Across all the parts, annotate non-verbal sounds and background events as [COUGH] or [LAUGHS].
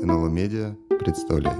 НЛО Медиа представляет.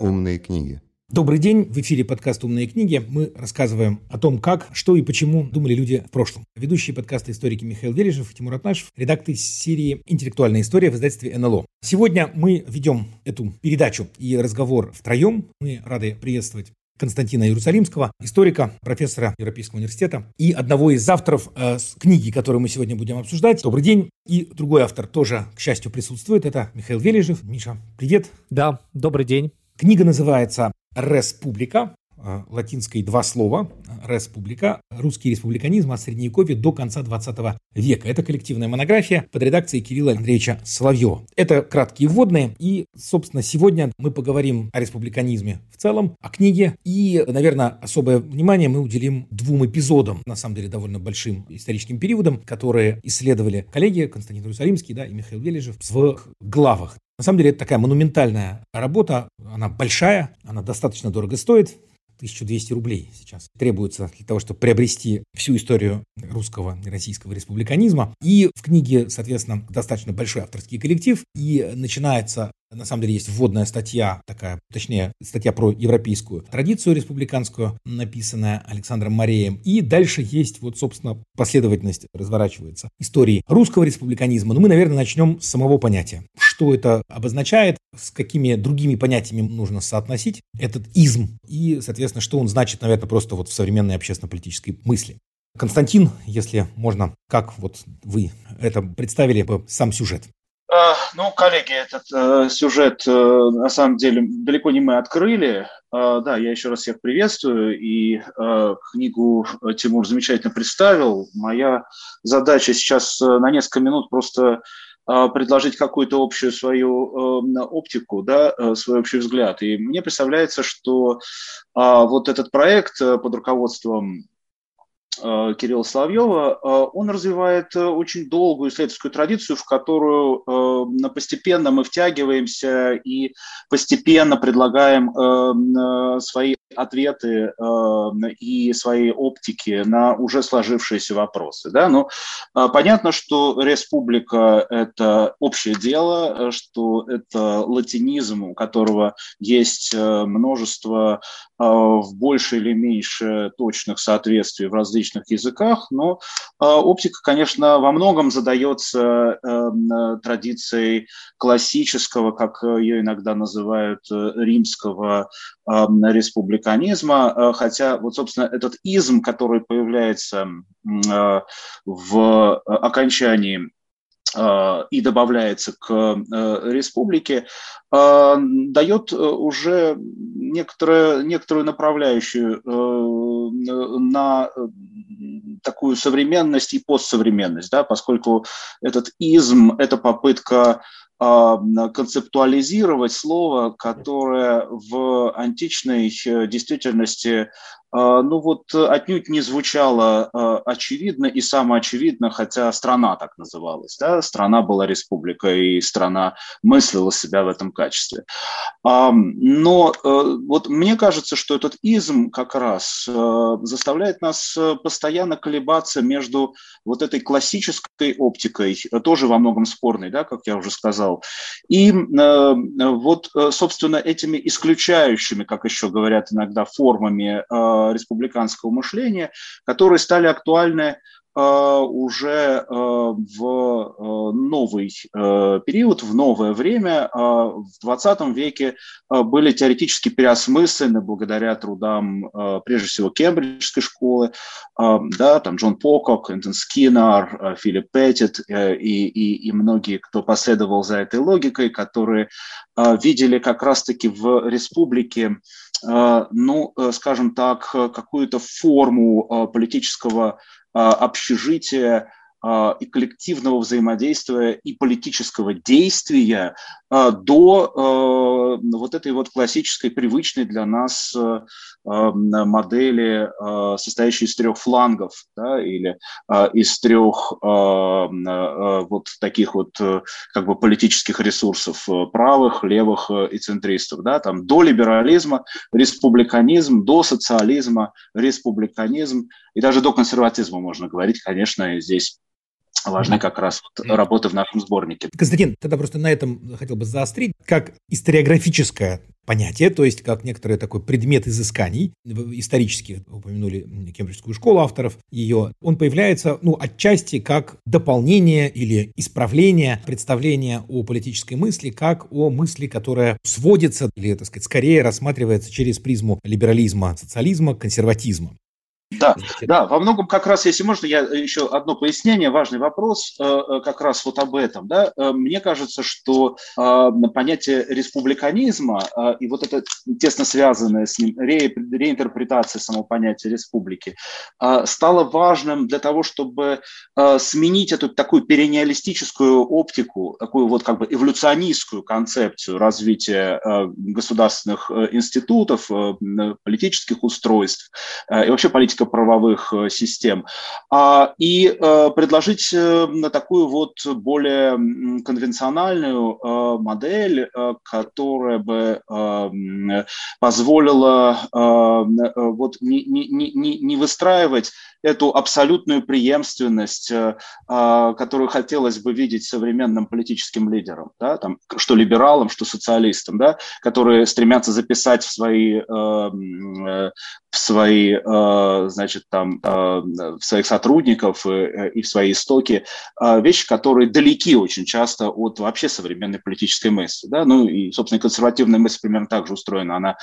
Умные книги. Добрый день, в эфире подкаст «Умные книги». Мы рассказываем о том, как, что и почему думали люди в прошлом. Ведущие подкаста историки Михаил Вележев и Тимур Атнашев, редакторы серии «Интеллектуальная история» в издательстве НЛО. Сегодня мы ведем эту передачу и разговор втроем. Мы рады приветствовать Константина Иерусалимского, историка, профессора Европейского университета и одного из авторов э, книги, которую мы сегодня будем обсуждать. Добрый день. И другой автор тоже, к счастью, присутствует. Это Михаил Вележев. Миша, привет. Да, добрый день. Книга называется «Республика». Э, латинской два слова «республика», русский республиканизм от Средневековья до конца 20 века. Это коллективная монография под редакцией Кирилла Андреевича Соловьева. Это краткие вводные, и, собственно, сегодня мы поговорим о республиканизме в целом, о книге, и, наверное, особое внимание мы уделим двум эпизодам, на самом деле, довольно большим историческим периодам, которые исследовали коллеги Константин Иерусалимский да, и Михаил Вележев в главах. На самом деле это такая монументальная работа, она большая, она достаточно дорого стоит, 1200 рублей сейчас требуется для того, чтобы приобрести всю историю русского и российского республиканизма. И в книге, соответственно, достаточно большой авторский коллектив. И начинается на самом деле есть вводная статья, такая, точнее, статья про европейскую традицию республиканскую, написанная Александром Мареем. И дальше есть вот, собственно, последовательность разворачивается истории русского республиканизма. Но мы, наверное, начнем с самого понятия. Что это обозначает, с какими другими понятиями нужно соотносить этот изм и, соответственно, что он значит, наверное, просто вот в современной общественно-политической мысли. Константин, если можно, как вот вы это представили бы сам сюжет? А, ну, коллеги, этот э, сюжет, э, на самом деле, далеко не мы открыли. Э, да, я еще раз всех приветствую, и э, книгу Тимур замечательно представил. Моя задача сейчас э, на несколько минут просто э, предложить какую-то общую свою э, оптику, да, э, свой общий взгляд. И мне представляется, что вот этот проект под руководством Э, Кирилла Соловьева, э, он развивает э, очень долгую исследовательскую традицию, в которую постепенно мы втягиваемся и постепенно предлагаем свои ответы и свои оптики на уже сложившиеся вопросы. Да? Но понятно, что республика – это общее дело, что это латинизм, у которого есть множество в большей или меньшей точных соответствий в различных языках, но а, оптика, конечно, во многом задается эм, э, традицией классического, как ее иногда называют, э, римского эм, республиканизма, э, хотя вот, собственно, этот изм, который появляется в окончании и добавляется к республике, дает уже некоторое, некоторую направляющую на такую современность и постсовременность, да, поскольку этот изм – это попытка концептуализировать слово, которое в античной э, действительности ну вот отнюдь не звучало а, очевидно и самоочевидно, хотя страна так называлась. Да? Страна была республика, и страна мыслила себя в этом качестве. Но э, вот мне кажется, что этот изм как раз э, заставляет нас постоянно колебаться между вот этой классической оптикой, тоже во многом спорной, да, как я уже сказал, и вот, собственно, этими исключающими, как еще говорят иногда, формами республиканского мышления, которые стали актуальны уже э, в э, новый период, в новое время. В 20 веке были теоретически переосмыслены благодаря трудам, прежде всего, Кембриджской школы, да, там Джон Покок, Энтон Скиннер, Филипп Петтит и, и, и многие, кто последовал за этой логикой, которые видели как раз-таки в республике Э, ну, э, скажем так, какую-то форму э, политического а, и коллективного взаимодействия и политического действия а, до а, вот этой вот классической, привычной для нас модели, состоящей из трех флангов, да, или из трех вот таких вот как бы политических ресурсов правых, левых и центристов, да, там до либерализма республиканизм, до социализма республиканизм и даже до консерватизма можно говорить, конечно, здесь важны как раз вот работы в нашем сборнике. Константин, тогда просто на этом хотел бы заострить, как историографическое понятие, то есть как некоторый такой предмет изысканий, исторически упомянули Кембриджскую школу авторов ее, он появляется, ну, отчасти как дополнение или исправление представления о политической мысли, как о мысли, которая сводится или, так сказать, скорее рассматривается через призму либерализма, социализма, консерватизма. Да, да, во многом как раз, если можно, я еще одно пояснение, важный вопрос э, э, как раз вот об этом. Да? Э, мне кажется, что понятие республиканизма и вот это тесно связанное с ним ре, реинтерпретация самого понятия республики стало важным для того, чтобы сменить эту такую перенеалистическую оптику, такую вот как бы эволюционистскую концепцию развития государственных институтов, политических устройств и вообще политика правовых э, систем, а, и э, предложить э, такую вот более конвенциональную модель, которая бы позволила вот не, не, не, не выстраивать эту абсолютную преемственность, которую хотелось бы видеть современным политическим лидерам, да, там, что либералам, что социалистам, да, которые стремятся записать в свои, в свои значит, там, э, в своих сотрудников э, и в свои истоки, э, вещи, которые далеки очень часто от вообще современной политической мысли. Да? Ну и, собственно, консервативная мысль примерно так же устроена. Она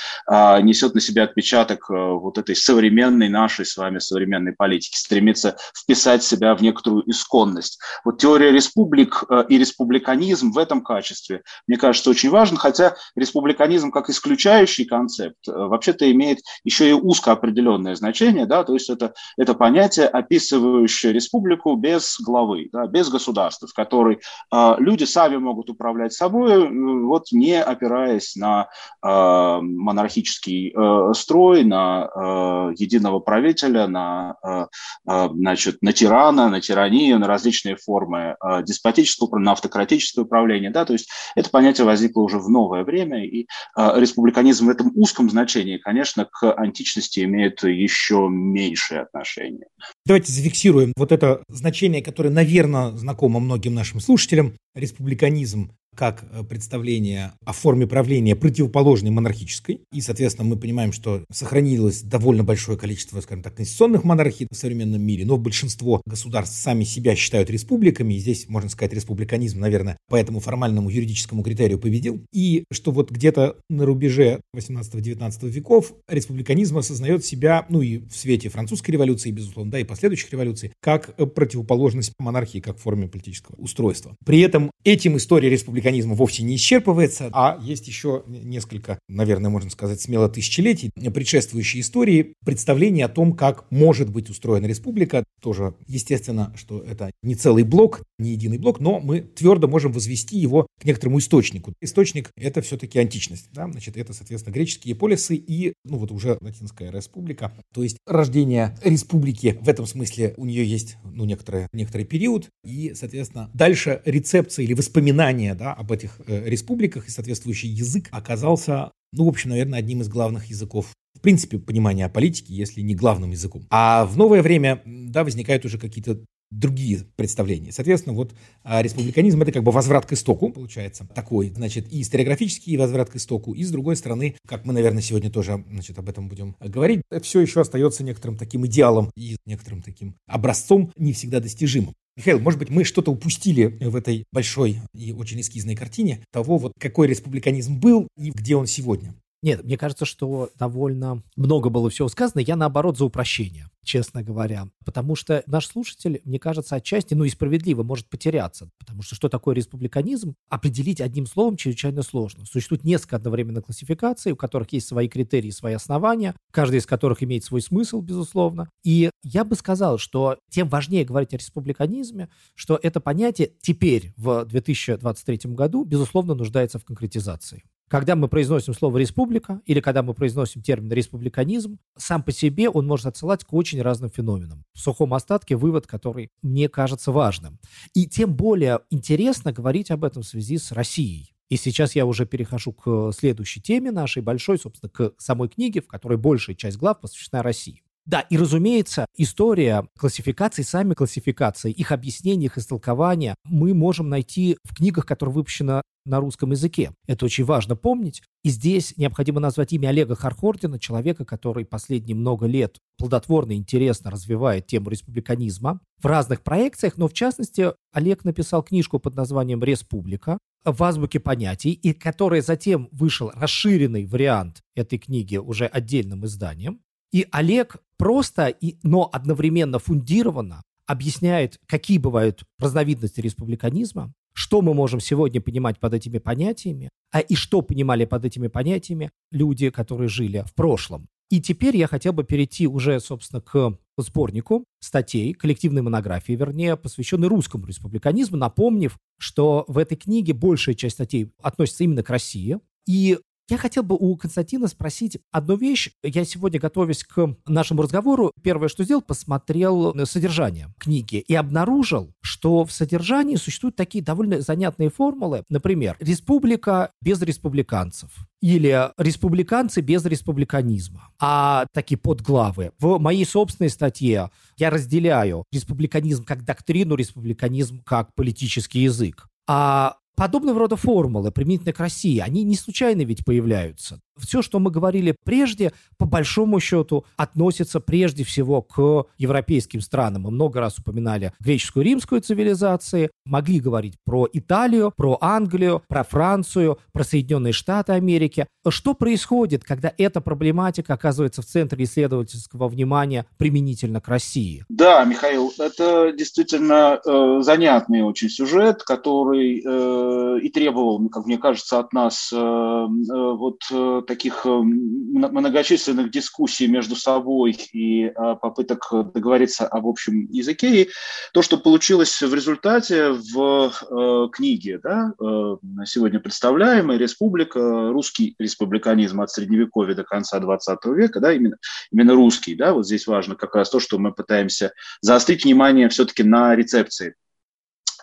несет на себя отпечаток вот этой современной нашей с вами современной политики, стремится вписать себя в некоторую исконность. Вот теория республик и республиканизм в этом качестве, мне кажется, очень важен, хотя республиканизм как исключающий концепт вообще-то имеет еще и узко определенное значение, да, то есть это, это понятие, описывающее республику без главы, да, без государства, в которой э, люди сами могут управлять собой, вот не опираясь на э, монархический э, строй, на э, единого правителя, на, э, значит, на тирана, на тиранию, на различные формы э, деспотического, на автократическое управление. Да, то есть это понятие возникло уже в новое время, и э, республиканизм в этом узком значении, конечно, к античности имеет еще меньшие отношения. Давайте зафиксируем вот это значение, которое, наверное, знакомо многим нашим слушателям. Республиканизм как э, представление о форме правления противоположной монархической. И, соответственно, мы понимаем, что сохранилось довольно большое количество, скажем так, конституционных монархий в современном мире, но большинство государств сами себя считают республиками, и здесь, можно сказать, республиканизм, наверное, по этому формальному юридическому критерию победил. И что вот где-то на рубеже 18-19 веков республиканизм осознает себя, ну и в свете французской революции, безусловно, да, и последующих революций, как противоположность монархии, как форме политического устройства. При этом этим история республиканизма механизм вовсе не исчерпывается, а есть еще несколько, наверное, можно сказать, смело тысячелетий предшествующей истории представление о том, как может быть устроена республика. Тоже естественно, что это не целый блок, не единый блок, но мы твердо можем возвести его к некоторому источнику. Источник — это все-таки античность. Да? Значит, это, соответственно, греческие полисы и, ну вот уже Латинская республика. То есть рождение республики в этом смысле у нее есть, ну, некоторый, некоторый период. И, соответственно, дальше рецепция или воспоминания да, об этих э, республиках и соответствующий язык оказался, ну, в общем, наверное, одним из главных языков в принципе, понимания о политике, если не главным языком. А в новое время, да, возникают уже какие-то другие представления. Соответственно, вот а, республиканизм – это как бы возврат к истоку, получается, такой, значит, и историографический возврат к истоку, и с другой стороны, как мы, наверное, сегодня тоже, значит, об этом будем говорить, это все еще остается некоторым таким идеалом и некоторым таким образцом не всегда достижимым. Михаил, может быть, мы что-то упустили в этой большой и очень эскизной картине того, вот какой республиканизм был и где он сегодня? Нет, мне кажется, что довольно много было всего сказано. Я, наоборот, за упрощение, честно говоря. Потому что наш слушатель, мне кажется, отчасти, ну и справедливо, может потеряться. Потому что что такое республиканизм, определить одним словом чрезвычайно сложно. Существует несколько одновременно классификаций, у которых есть свои критерии, свои основания, каждый из которых имеет свой смысл, безусловно. И я бы сказал, что тем важнее говорить о республиканизме, что это понятие теперь, в 2023 году, безусловно, нуждается в конкретизации. Когда мы произносим слово «республика» или когда мы произносим термин «республиканизм», сам по себе он может отсылать к очень разным феноменам. В сухом остатке вывод, который мне кажется важным. И тем более интересно говорить об этом в связи с Россией. И сейчас я уже перехожу к следующей теме нашей большой, собственно, к самой книге, в которой большая часть глав посвящена России. Да, и, разумеется, история классификаций, сами классификации, их объяснения, их истолкования мы можем найти в книгах, которые выпущены на русском языке. Это очень важно помнить. И здесь необходимо назвать имя Олега Хархордина, человека, который последние много лет плодотворно и интересно развивает тему республиканизма в разных проекциях, но в частности Олег написал книжку под названием «Республика», в азбуке понятий, и который затем вышел расширенный вариант этой книги уже отдельным изданием. И Олег просто, и, но одновременно фундированно объясняет, какие бывают разновидности республиканизма, что мы можем сегодня понимать под этими понятиями, а и что понимали под этими понятиями люди, которые жили в прошлом. И теперь я хотел бы перейти уже, собственно, к сборнику статей, коллективной монографии, вернее, посвященной русскому республиканизму, напомнив, что в этой книге большая часть статей относится именно к России, и я хотел бы у Константина спросить одну вещь. Я сегодня, готовясь к нашему разговору, первое, что сделал, посмотрел содержание книги и обнаружил, что в содержании существуют такие довольно занятные формулы. Например, республика без республиканцев или республиканцы без республиканизма. А такие подглавы. В моей собственной статье я разделяю республиканизм как доктрину, республиканизм как политический язык. А подобного рода формулы, применительно к России, они не случайно ведь появляются все, что мы говорили прежде, по большому счету, относится прежде всего к европейским странам. Мы много раз упоминали греческую римскую цивилизации, могли говорить про Италию, про Англию, про Францию, про Соединенные Штаты Америки. Что происходит, когда эта проблематика оказывается в центре исследовательского внимания применительно к России? Да, Михаил, это действительно э, занятный очень сюжет, который э, и требовал, как мне кажется, от нас э, э, вот э, таких э, многочисленных дискуссий между собой и а, попыток договориться об общем языке. И то, что получилось в результате в э, книге, да, э, сегодня представляемой «Республика. Русский республиканизм от Средневековья до конца XX века», да, именно, именно русский, да, вот здесь важно как раз то, что мы пытаемся заострить внимание все-таки на рецепции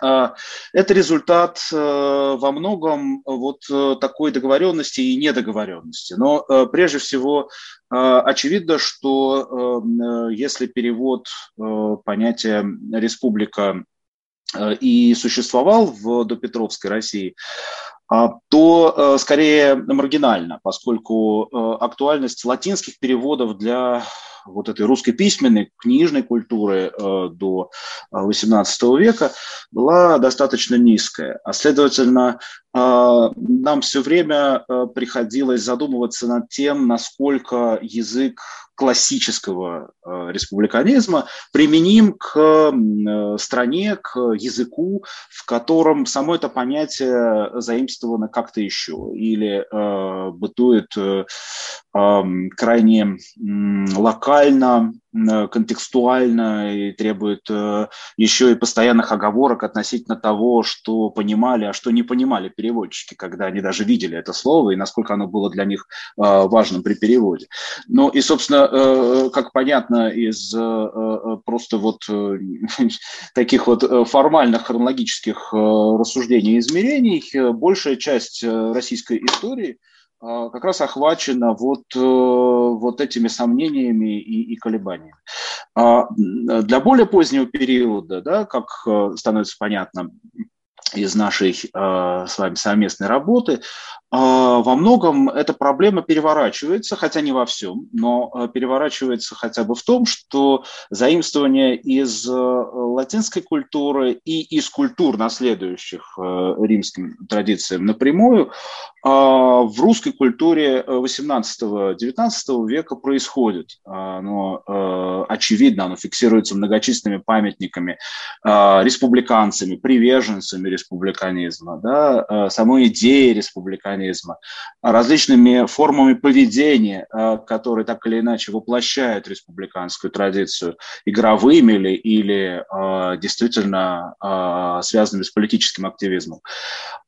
это результат э, во многом вот э, такой договоренности и недоговоренности. Но э, прежде всего очевидно, что если перевод понятия республика и существовал в допетровской России, а, то скорее маргинально, поскольку актуальность латинских переводов для вот этой русской письменной, книжной культуры э, до XVIII э, века была достаточно низкая. А следовательно, э, нам все время э, приходилось задумываться над тем, насколько язык классического э, республиканизма применим к э, стране, к языку, в котором само это понятие заимствовано как-то еще или э, бытует э, э, крайне э, локально, контекстуально и требует э, еще и постоянных оговорок относительно того, что понимали, а что не понимали переводчики, когда они даже видели это слово и насколько оно было для них э, важным при переводе. Ну и, собственно, как понятно из просто вот [LAUGHS] таких вот формальных хронологических рассуждений и измерений, большая часть российской истории – как раз охвачена вот, э, вот этими сомнениями и, и колебаниями. А, для более позднего периода, да, как э, становится понятно, из нашей э, с вами совместной работы, а, во многом эта проблема переворачивается, хотя не во всем, но э, переворачивается хотя бы в том, что заимствование из э, латинской культуры и из культур, наследующих э, римским традициям напрямую, а, в русской культуре 18-19 века происходит. Оно очевидно, оно фиксируется многочисленными памятниками, республиканцами, приверженцами республиканизма, да, самой идеей республиканизма различными формами поведения, э, которые так или иначе воплощают республиканскую традицию, игровыми ли или э, действительно э, связанными с политическим активизмом.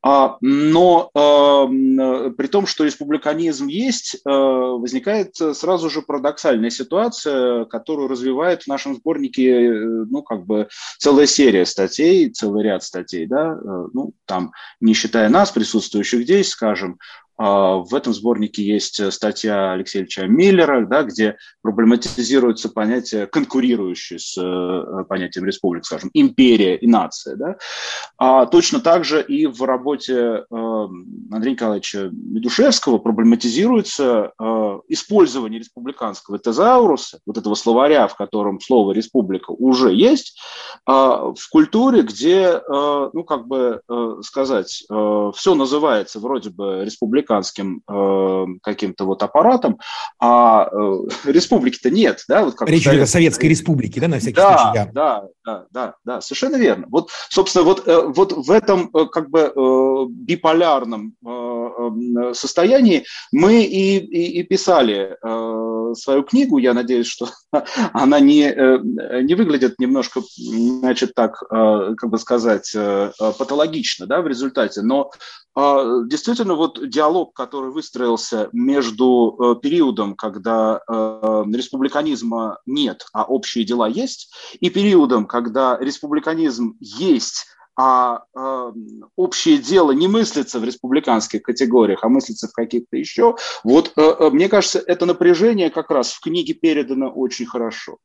А, но при том, что республиканизм есть, возникает сразу же парадоксальная ситуация, которую развивает в нашем сборнике ну, как бы целая серия статей, целый ряд статей, да, ну, там, не считая нас, присутствующих здесь, скажем, в этом сборнике есть э, статья Алексея Ильича Миллера, да, где проблематизируется понятие, конкурирующее с э, понятием республик, скажем, империя и нация. Да. А точно так же и в работе э, Андрея Николаевича Медушевского проблематизируется использование республиканского тезауруса, вот этого словаря, в котором слово «республика» уже есть, в культуре, где, ну, как бы сказать, все называется вроде бы республиканским, республиканским э, каким-то вот аппаратом, а э, республики-то нет, да? Вот как Речь идет о Советской Республике, да, на всякий да, случай? Да, да, да, да, да, совершенно верно. Вот, собственно, вот, э, вот в этом э, как бы э, биполярном э, э, состоянии мы и, и, и писали э, свою книгу. Я надеюсь, что [LAUGHS] она не, э, не выглядит немножко, значит, так, э, как бы сказать, э, патологично, да, в результате, но действительно, вот диалог, который выстроился между э, периодом, когда э, республиканизма нет, а общие дела есть, и периодом, когда республиканизм есть, а э, общее дело не мыслится в республиканских категориях, а мыслится в каких-то еще. Вот, мне кажется, это напряжение как раз в книге передано очень хорошо.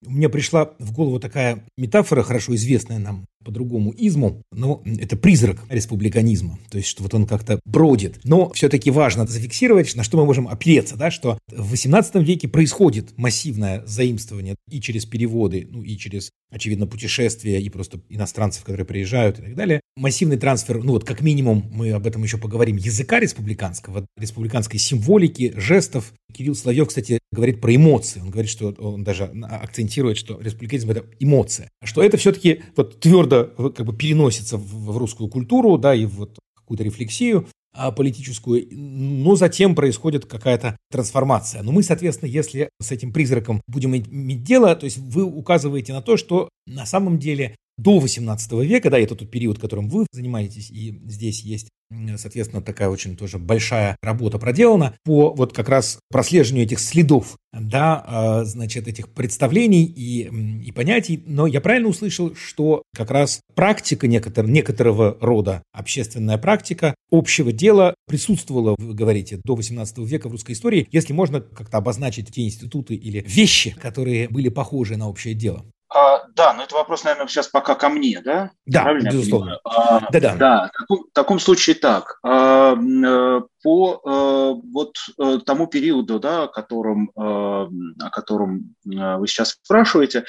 Мне пришла в голову такая метафора, хорошо известная нам по-другому изму, но это призрак республиканизма, то есть что вот он как-то бродит. Но все-таки важно зафиксировать, на что мы можем опереться, да, что в XVIII веке происходит массивное заимствование и через переводы, ну и через, очевидно, путешествия, и просто иностранцев, которые приезжают и так далее. Массивный трансфер, ну вот как минимум, мы об этом еще поговорим, языка республиканского, республиканской символики, жестов. Кирилл Соловьев, кстати, говорит про эмоции. Он говорит, что он даже акцентирует, что республиканизм – это эмоция. Что это все-таки вот твердо твердо как бы переносится в, в русскую культуру, да, и вот какую-то рефлексию а, политическую, но затем происходит какая-то трансформация. Но мы, соответственно, если с этим призраком будем иметь дело, то есть вы указываете на то, что на самом деле до 18 века, да, это тот период, которым вы занимаетесь, и здесь есть, соответственно, такая очень тоже большая работа проделана по вот как раз прослеживанию этих следов, да, а, значит, этих представлений и, и понятий. Но я правильно услышал, что как раз практика некотор, некоторого рода, общественная практика общего дела присутствовала, вы говорите, до 18 века в русской истории, если можно как-то обозначить те институты или вещи, которые были похожи на общее дело. А, да, но это вопрос, наверное, сейчас пока ко мне, да? Да, Правильно безусловно. А, да, да. Да, в таком, в таком случае так. А, э, по а, вот э, тому периоду, да, о котором, а, о котором вы сейчас спрашиваете,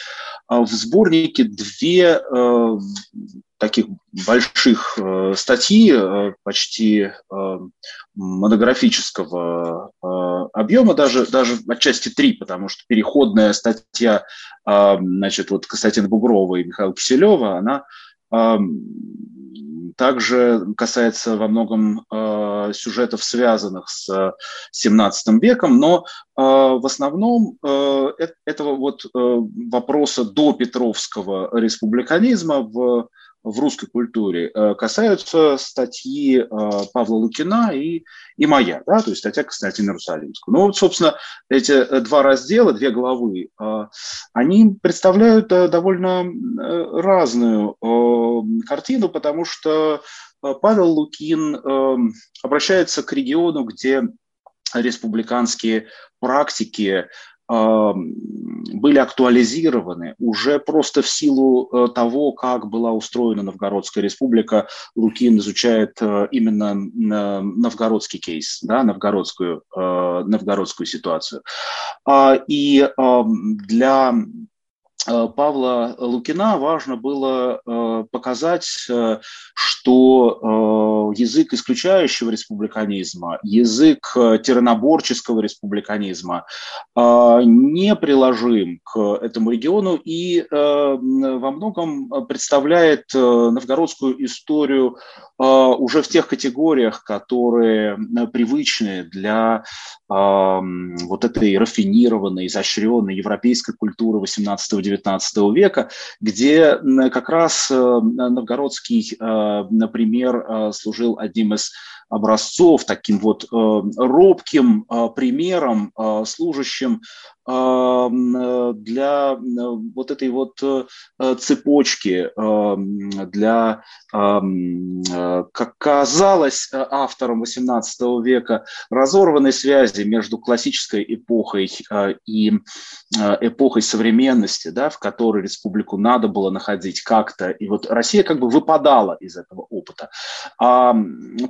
в сборнике две а, таких больших э, статьи, э, почти э, монографического э, объема, даже, даже отчасти три, потому что переходная статья э, значит, вот Константина Бугрова и Михаила Киселева, она э, также касается во многом э, сюжетов, связанных с XVII веком, но э, в основном э, этого вот э, вопроса до Петровского республиканизма в в русской культуре э, касаются статьи э, Павла Лукина и, и моя, да, то есть статья Константина Иерусалимского. Ну вот, собственно, эти э, два раздела, две главы, они представляют довольно разную картину, потому что Павел Лукин обращается к региону, где республиканские практики были актуализированы уже просто в силу э, того, как была устроена Новгородская республика. Лукин изучает э, именно новгородский кейс, да, новгородскую, новгородскую ситуацию. А, и для Э, Павла Лукина важно было э, показать, э, что язык исключающего республиканизма, язык тираноборческого республиканизма не приложим к этому региону и во многом представляет новгородскую историю уже в тех категориях, которые привычны для вот этой рафинированной, изощренной европейской культуры 18-19 века, где как раз э, новгородский, э, например, э, служил одним из образцов, таким вот робким примером, служащим для вот этой вот цепочки, для, как казалось автором XVIII века, разорванной связи между классической эпохой и эпохой современности, да, в которой республику надо было находить как-то, и вот Россия как бы выпадала из этого опыта. А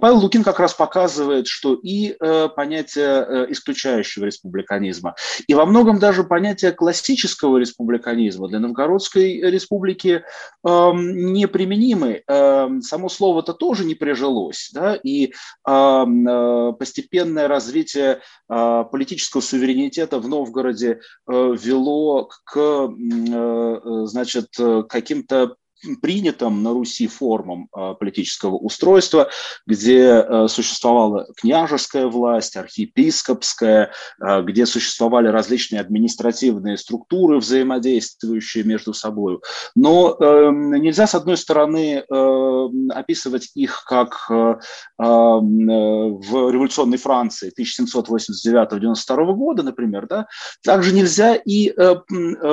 Павел Лукин как раз показывает, что и э, понятие э, исключающего республиканизма, и во многом даже понятие классического республиканизма для Новгородской республики э, неприменимы. Э, само слово-то тоже не прижилось, да, и эм, э, постепенное развитие э, политического суверенитета в Новгороде э, вело к, э, э, значит, каким-то принятым на Руси формам а, политического устройства, где а, существовала княжеская власть, архиепископская, а, где существовали различные административные структуры, взаимодействующие между собой. Но эм, нельзя, с одной стороны, эм, описывать их как э, эм, в революционной Франции 1789-92 года, например, да, также нельзя и э, э,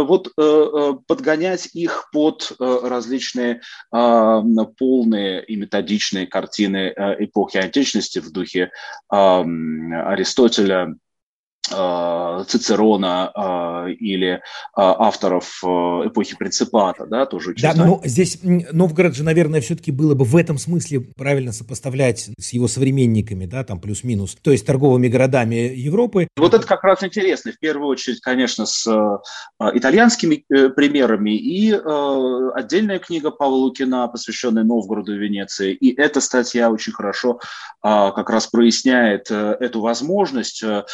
вот подгонять их под различные различные а, полные и методичные картины а, эпохи античности в духе Аристотеля, Цицерона а, или а, авторов эпохи Принципата, да, тоже Да, но здесь Новгород же, наверное, все-таки было бы в этом смысле правильно сопоставлять с его современниками, да, там плюс-минус, то есть торговыми городами Европы. Вот это как раз интересно, в первую очередь, конечно, с итальянскими э, примерами и отдельная книга Павла Лукина, посвященная Новгороду и Венеции, и эта статья очень хорошо как раз проясняет э, эту возможность э,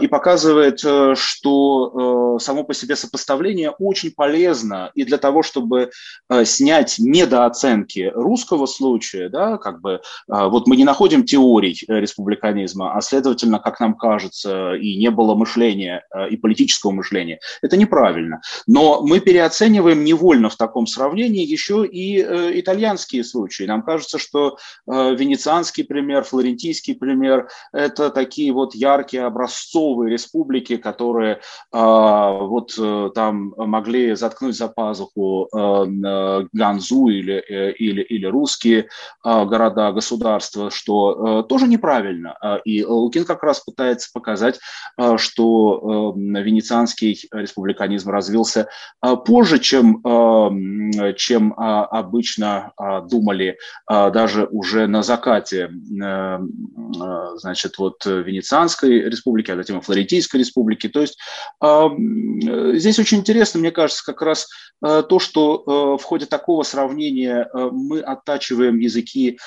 и показывает, э, что э, само по себе сопоставление очень полезно и для того, чтобы э, снять недооценки русского случая, да, как бы вот мы не находим теорий республиканизма, а следовательно, как нам кажется, и не было мышления и политического мышления. Это неправильно. Но мы переоцениваем невольно в таком сравнении еще и итальянские случаи. Нам кажется, что венецианский пример, флорентийский пример – это такие вот яркие образцовые республики, которые а, вот э, там могли заткнуть за пазуху э, Ганзу или, э, или, или русские а, города, государства, что тоже неправильно. А, и Лукин как раз пытается показать, что венецианский республиканизм развился позже, чем, чем обычно думали даже уже на закате значит, вот Венецианской республики, а затем и Флорентийской республики. То есть э, здесь очень интересно, мне кажется, как раз э, то, что э, в ходе такого сравнения мы оттачиваем языки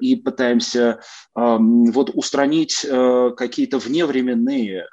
и пытаемся вот устранить какие-то вневременные,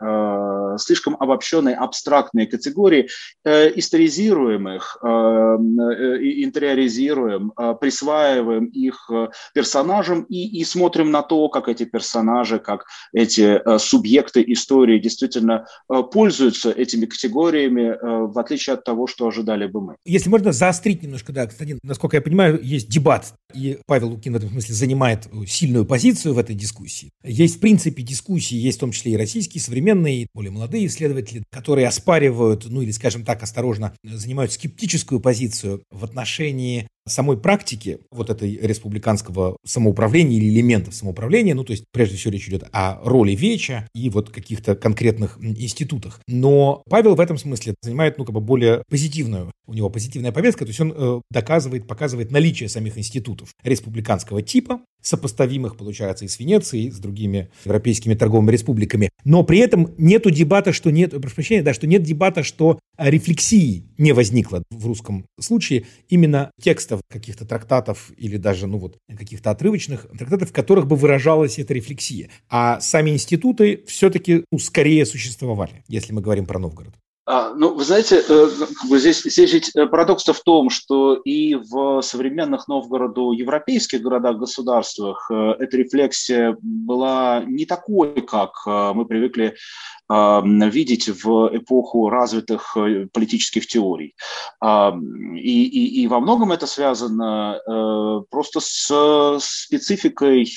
слишком обобщенные, абстрактные категории, историзируем их, интериоризируем, присваиваем их персонажам и, и смотрим на то, как эти персонажи, как эти субъекты истории истории действительно э, пользуются этими категориями, э, в отличие от того, что ожидали бы мы. Если можно заострить немножко, да, кстати, насколько я понимаю, есть дебат, и Павел Лукин в этом смысле занимает сильную позицию в этой дискуссии. Есть, в принципе, дискуссии, есть в том числе и российские, современные, более молодые исследователи, которые оспаривают, ну или, скажем так, осторожно, занимают скептическую позицию в отношении самой практики вот этой республиканского самоуправления или элементов самоуправления, ну, то есть, прежде всего, речь идет о роли Веча и вот каких-то конкретных институтах. Но Павел в этом смысле занимает, ну, как бы более позитивную, у него позитивная повестка, то есть он э, доказывает, показывает наличие самих институтов республиканского типа, сопоставимых, получается, и с Венецией, и с другими европейскими торговыми республиками. Но при этом нету дебата, что нет, прошу прощения, да, что нет дебата, что рефлексии не возникло в русском случае именно текстов каких-то трактатов или даже, ну вот, каких-то отрывочных трактатов, в которых бы выражалась эта рефлексия. А сами институты все-таки ну, скорее существовали, если мы говорим про Новгород. А, ну, вы знаете, э, здесь, здесь ведь э, парадокс-то в том, что и в современных Новгороду европейских городах-государствах э, эта рефлексия была не такой, как мы привыкли видеть в эпоху развитых политических теорий. И, и, и во многом это связано просто с спецификой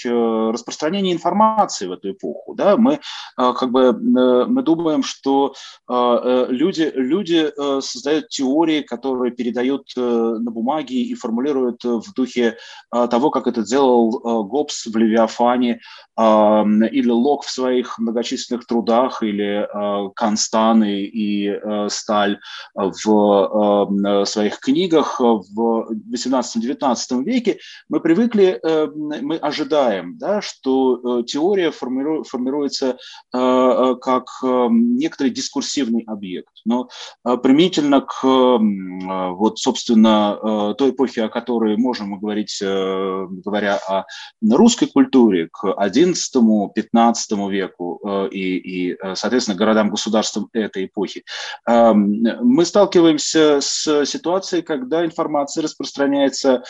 распространения информации в эту эпоху. Да? Мы, как бы, мы думаем, что люди, люди создают теории, которые передают на бумаге и формулируют в духе того, как это делал Гоббс в «Левиафане», или Лок в своих многочисленных трудах, или э, Констан и, э, Сталь в э, своих книгах в 18-19 веке, мы привыкли, мы ожидаем, да, что теория формиру, формируется как некоторый дискурсивный объект. Но применительно к, вот, собственно, той эпохе, о которой можем говорить, говоря о русской культуре, к 11 XI-XV веку э, и, и, э, соответственно, городам-государствам этой эпохи, эм, мы сталкиваемся с ситуацией, когда информация распространяется э,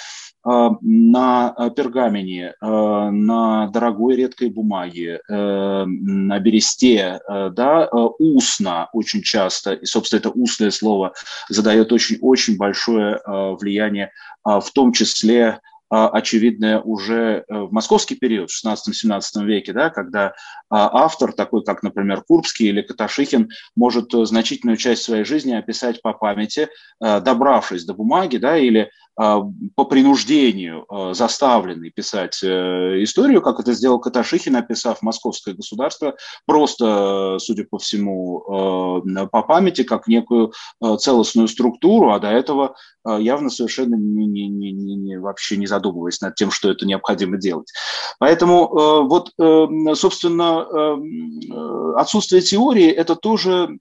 на пергамене, на дорогой редкой бумаге, на бересте, да, устно очень часто, и, собственно, это устное слово задает очень-очень большое влияние, в том числе а, очевидное уже э, в московский период, в 16-17 веке, да, когда а, автор, такой как, например, Курбский или Каташихин, может э, значительную часть своей жизни описать по памяти, э, добравшись до бумаги, да, или а, по принуждению заставленный писать историю, как это сделал Каташихин, описав московское государство, просто, судя по всему, по памяти, как некую целостную структуру, а до этого явно совершенно не, не, не, не, вообще не задумываясь над тем, что это необходимо делать. Поэтому вот, собственно, отсутствие теории – это тоже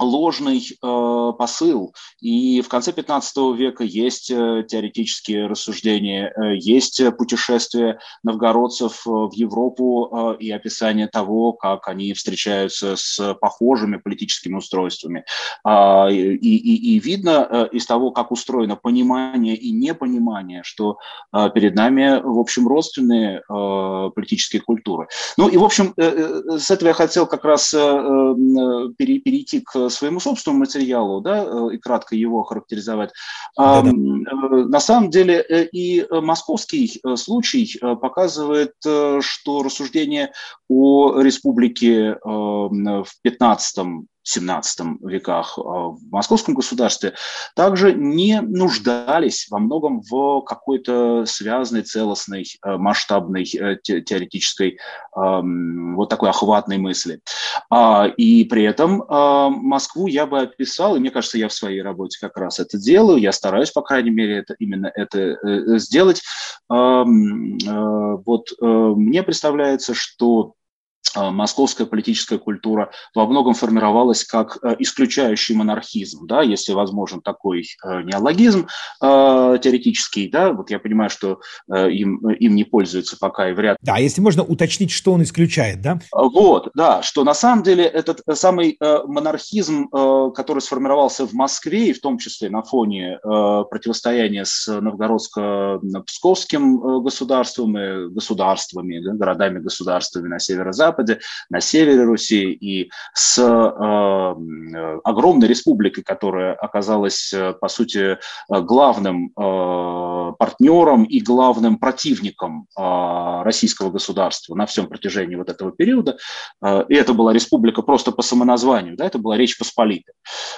ложный э, посыл. И в конце 15 века есть э, теоретические рассуждения, э, есть путешествия новгородцев э, в Европу э, и описание того, как они встречаются с похожими политическими устройствами. Э, и, и, и видно э, из того, как устроено понимание и непонимание, что э, перед нами, в общем, родственные э, политические культуры. Ну и, в общем, э, э с этого я хотел как раз э, э, перейти к своему собственному материалу, да, э, и кратко его характеризовать. Да -да. На самом деле э, и московский э, случай показывает, что рассуждение о республике в 15 XVII веках а, в московском государстве, также не нуждались во многом в какой-то связанной, целостной, э, масштабной э, теоретической вот такой охватной мысли. А, и при этом а, Москву я бы описал, и мне кажется, я в своей работе как раз это делаю, я стараюсь, по крайней мере, это, именно это э, сделать. Вот мне представляется, что московская политическая культура во многом формировалась как э, исключающий монархизм, да, если возможен такой э, неологизм э, теоретический, да, вот я понимаю, что им, им не пользуются пока и вряд Да, если можно уточнить, что он исключает, да? Вот, да, что на самом деле этот самый монархизм, который сформировался в Москве, и в том числе на фоне противостояния с новгородско-псковским государством и государствами, да, городами-государствами на северо-западе, западе, на севере Руси и с э, огромной республикой, которая оказалась, по сути, главным э, партнером и главным противником э, российского государства на всем протяжении вот этого периода. Э, и это была республика просто по самоназванию, да, это была Речь Посполитая.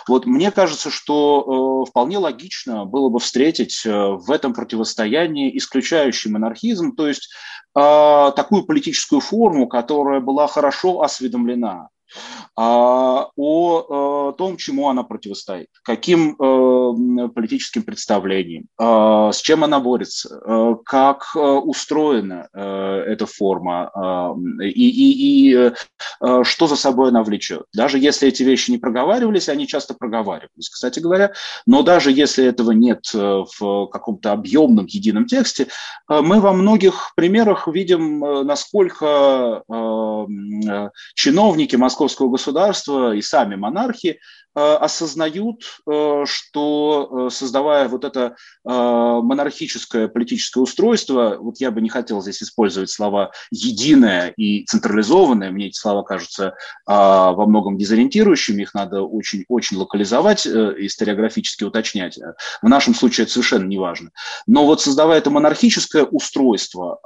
Вот мне кажется, что э, вполне логично было бы встретить э, в этом противостоянии исключающий монархизм, то есть э, такую политическую форму, которая была хорошо осведомлена о, э, том, чему она противостоит, каким э, политическим представлениям, э, с чем она борется, как устроена эта форма и, и, и что за собой она влечет. Даже если эти вещи не проговаривались, они часто проговаривались, кстати говоря, но даже если этого нет в каком-то объемном едином тексте, мы во многих примерах видим, насколько чиновники московского государства и сами монархи Э, осознают, э, что э, создавая вот это монархическое политическое устройство, вот я бы не хотел здесь использовать слова «единое» и «централизованное», мне эти слова кажутся во многом дезориентирующими, их надо очень-очень локализовать, историографически уточнять. В нашем случае это совершенно не важно. Но вот создавая это монархическое устройство,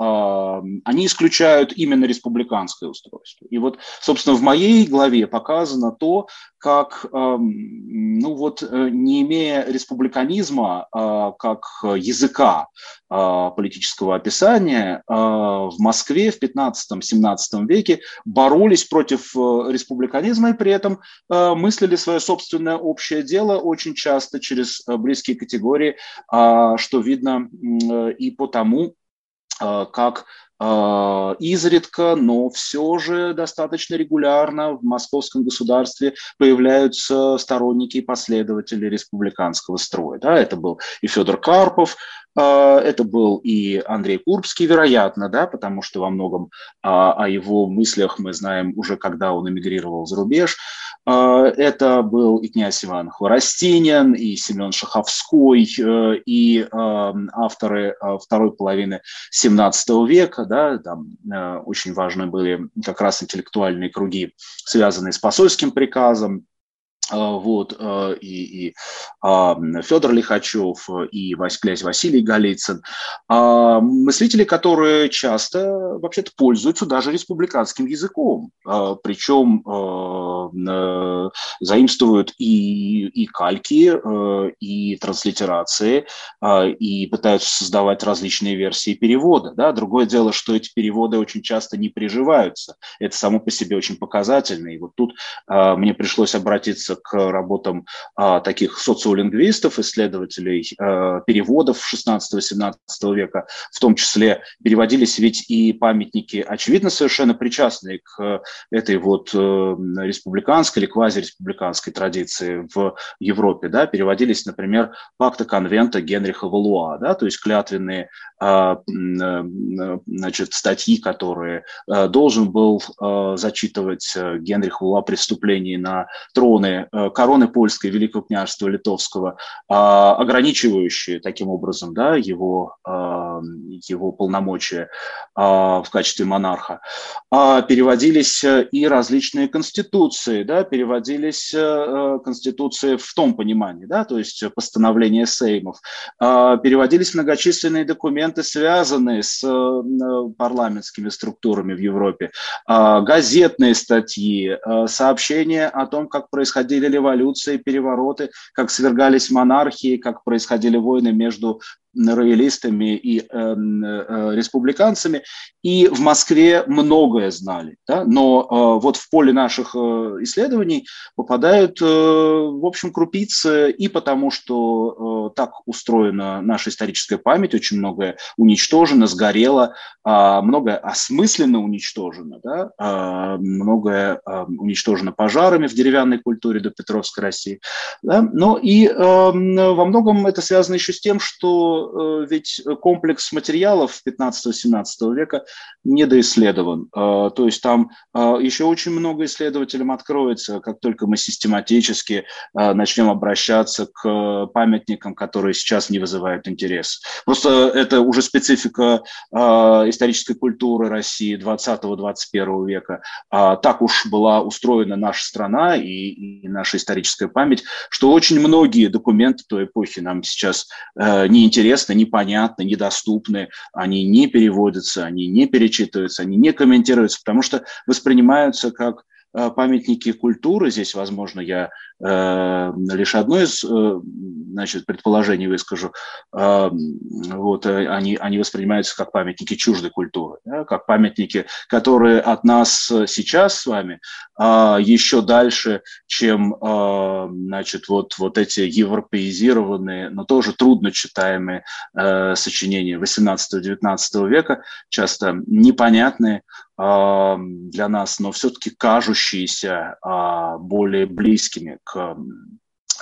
они исключают именно республиканское устройство. И вот, собственно, в моей главе показано то, как, эм, ну вот, э, не имея республиканизма а, как языка а, политического описания, а, в Москве в 15-17 веке боролись против э, республиканизма и при этом мыслили свое собственное общее дело очень часто через э, близкие категории, что видно и по тому, как изредка, но все же достаточно регулярно в московском государстве появляются сторонники и последователи республиканского строя. Да, это был и Федор Карпов, а, это был и Андрей Курбский, вероятно, да, потому что во многом а, о его мыслях мы знаем уже, когда он эмигрировал за рубеж. А, это был и князь Иван Хворостинин, и Семен Шаховской, э, и авторы второй половины XVII века, да, там э, очень важны были как раз интеллектуальные круги, связанные с посольским приказом, вот, а, и, и а, Федор Лихачев, и князь Василий Голицын, мыслители, которые часто вообще-то пользуются даже республиканским языком, причем заимствуют и, и кальки, и транслитерации, и пытаются создавать различные версии перевода. Да? Другое дело, что эти переводы очень часто не приживаются. Это само по себе очень показательно. И вот тут мне пришлось обратиться к работам а, таких социолингвистов, исследователей а, переводов 16-17 века, в том числе переводились ведь и памятники, очевидно, совершенно причастные к этой вот э, республиканской или квазиреспубликанской традиции в Европе, да, переводились, например, пакта конвента Генриха Валуа, да, то есть клятвенные а, э, значит, статьи, которые э, должен был зачитывать Генрих Валуа преступлений на троны короны польской, Великого княжества Литовского, а, ограничивающие таким образом да, его, а, его полномочия а, в качестве монарха. Переводились и различные конституции, да, переводились э, конституции в том понимании, да, то есть постановления сеймов, переводились многочисленные документы, связанные с э, парламентскими структурами в Европе, газетные статьи, сообщения о том, как происходили революции, перевороты, как свергались монархии, как происходили войны между роялистами и э, э, республиканцами, и в Москве многое знали, да? но э, вот в поле наших э, исследований попадают, э, в общем, крупицы и потому, что э, так устроена наша историческая память, очень многое уничтожено, сгорело, э, многое осмысленно уничтожено, да? э, многое э, уничтожено пожарами в деревянной культуре до Петровской России, да? но и э, во многом это связано еще с тем, что что ведь комплекс материалов 15-17 века недоисследован. То есть там еще очень много исследователям откроется, как только мы систематически начнем обращаться к памятникам, которые сейчас не вызывают интерес. Просто это уже специфика исторической культуры России 20-21 века. Так уж была устроена наша страна и, и наша историческая память, что очень многие документы той эпохи нам сейчас э, неинтересны, непонятны, недоступны, они не переводятся, они не перечитываются, они не комментируются, потому что воспринимаются как Э, памятники культуры, здесь, возможно, я лишь одно из э, значит, предположений выскажу, э, вот, э, они, они воспринимаются как памятники чуждой культуры, как памятники, которые от нас сейчас с вами э, еще дальше, чем э, значит, вот, вот эти европеизированные, но тоже трудно читаемые э, сочинения 18-19 века, часто непонятные, для нас, но все-таки кажущиеся а, более близкими к